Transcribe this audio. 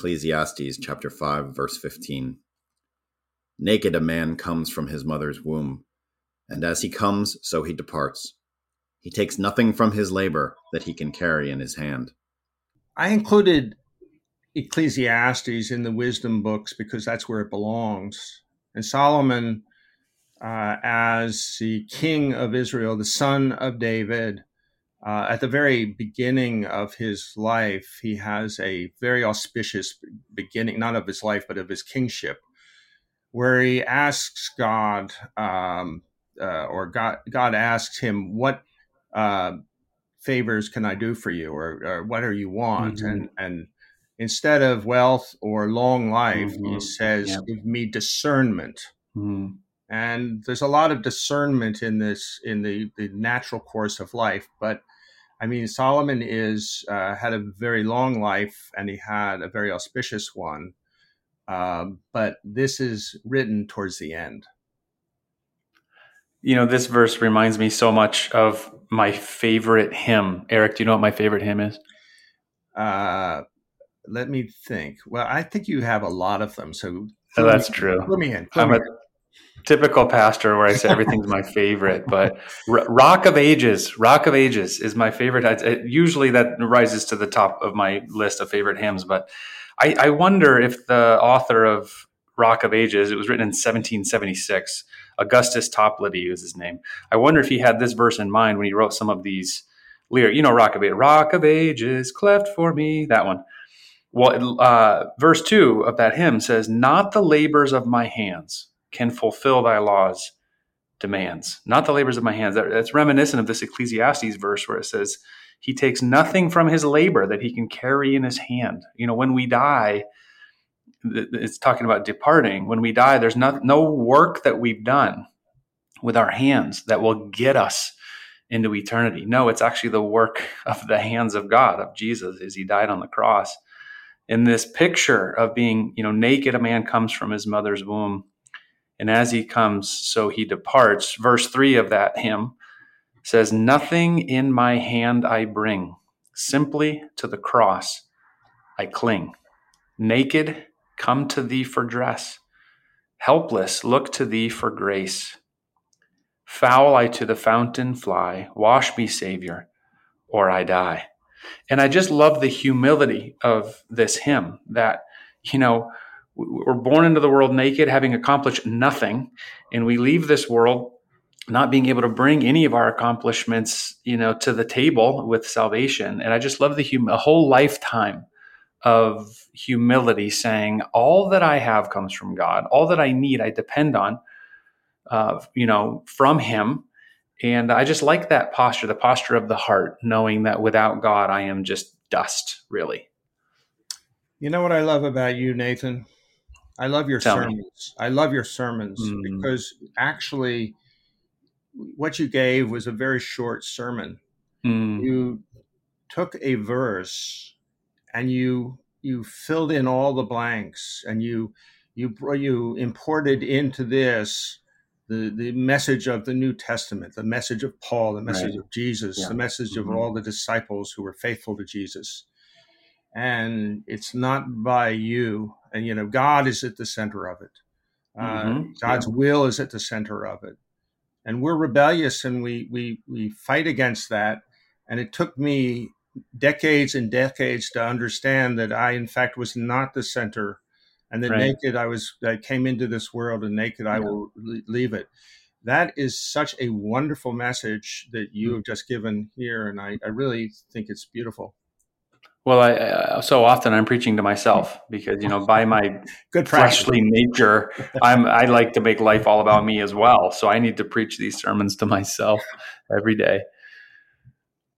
Ecclesiastes chapter 5 verse 15. Naked a man comes from his mother's womb, and as he comes so he departs. He takes nothing from his labor that he can carry in his hand. I included Ecclesiastes in the wisdom books because that's where it belongs. And Solomon uh, as the king of Israel, the son of David, uh, at the very beginning of his life, he has a very auspicious beginning, not of his life, but of his kingship, where he asks God, um, uh, or God, God asks him, What uh, favors can I do for you, or, or what do you want? Mm-hmm. And, and instead of wealth or long life, mm-hmm. he says, Give me discernment. Mm-hmm and there's a lot of discernment in this in the, the natural course of life but I mean, Solomon is uh, had a very long life, and he had a very auspicious one. Um, but this is written towards the end. You know, this verse reminds me so much of my favorite hymn. Eric, do you know what my favorite hymn is? Uh, let me think. Well, I think you have a lot of them. So oh, that's me, true. Put me in. Put I'm me a, in typical pastor where I say everything's my favorite, but Rock of Ages, Rock of Ages is my favorite. It, usually that rises to the top of my list of favorite hymns, but I, I, wonder if the author of Rock of Ages, it was written in 1776, Augustus Toplady was his name. I wonder if he had this verse in mind when he wrote some of these lyrics. You know, Rock of Ages, Rock of Ages, cleft for me, that one. Well, uh, verse two of that hymn says, "Not the labors of my hands." Can fulfill thy laws demands, not the labors of my hands. That's reminiscent of this Ecclesiastes verse where it says, He takes nothing from his labor that he can carry in his hand. You know, when we die, it's talking about departing. When we die, there's no, no work that we've done with our hands that will get us into eternity. No, it's actually the work of the hands of God, of Jesus, as he died on the cross. In this picture of being, you know, naked, a man comes from his mother's womb and as he comes, so he departs. Verse 3 of that hymn says, Nothing in my hand I bring, simply to the cross I cling. Naked, come to thee for dress. Helpless, look to thee for grace. Foul I to the fountain fly, wash me, Savior, or I die. And I just love the humility of this hymn that, you know, we're born into the world naked, having accomplished nothing, and we leave this world not being able to bring any of our accomplishments, you know, to the table with salvation. And I just love the hum- a whole lifetime of humility, saying, "All that I have comes from God. All that I need, I depend on, uh, you know, from Him." And I just like that posture, the posture of the heart, knowing that without God, I am just dust, really. You know what I love about you, Nathan? I love your Tell sermons. Me. I love your sermons mm. because actually, what you gave was a very short sermon. Mm. You took a verse and you you filled in all the blanks and you you you imported into this the the message of the New Testament, the message of Paul, the message right. of Jesus, yeah. the message mm-hmm. of all the disciples who were faithful to Jesus and it's not by you. And you know, God is at the center of it. Uh, mm-hmm. God's yeah. will is at the center of it, and we're rebellious, and we we we fight against that. And it took me decades and decades to understand that I, in fact, was not the center, and that right. naked I was. I came into this world, and naked yeah. I will leave it. That is such a wonderful message that you mm. have just given here, and I, I really think it's beautiful. Well, I, uh, so often I'm preaching to myself because you know by my good fleshly nature, I'm I like to make life all about me as well. So I need to preach these sermons to myself every day.